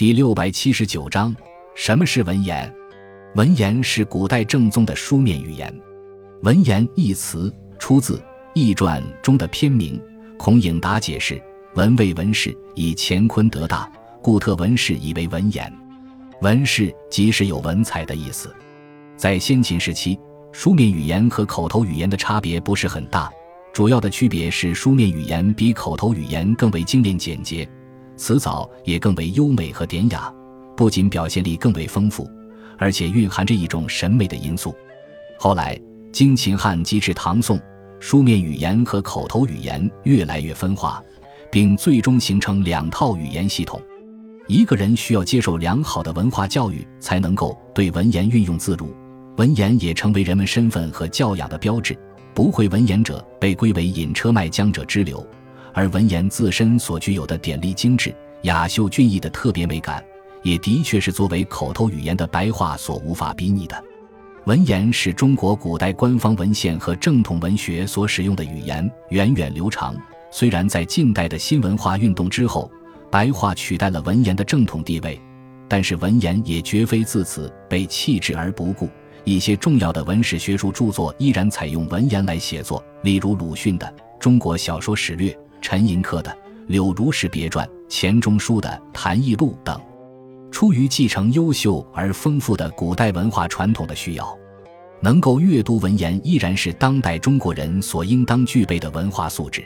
第六百七十九章：什么是文言？文言是古代正宗的书面语言。文言一词出自《易传》中的篇名。孔颖达解释：“文为文士，以乾坤得大，故特文士以为文言。文士即是有文采的意思。”在先秦时期，书面语言和口头语言的差别不是很大，主要的区别是书面语言比口头语言更为精炼简洁。词藻也更为优美和典雅，不仅表现力更为丰富，而且蕴含着一种审美的因素。后来，经秦汉及至唐宋，书面语言和口头语言越来越分化，并最终形成两套语言系统。一个人需要接受良好的文化教育，才能够对文言运用自如，文言也成为人们身份和教养的标志。不会文言者被归为引车卖浆者之流。而文言自身所具有的典丽精致、雅秀俊逸的特别美感，也的确是作为口头语言的白话所无法比拟的。文言是中国古代官方文献和正统文学所使用的语言，源远流长。虽然在近代的新文化运动之后，白话取代了文言的正统地位，但是文言也绝非自此被弃之而不顾。一些重要的文史学术著作依然采用文言来写作，例如鲁迅的《中国小说史略》。陈寅恪的《柳如是别传》，钱钟书的《谈艺录》等，出于继承优秀而丰富的古代文化传统的需要，能够阅读文言依然是当代中国人所应当具备的文化素质。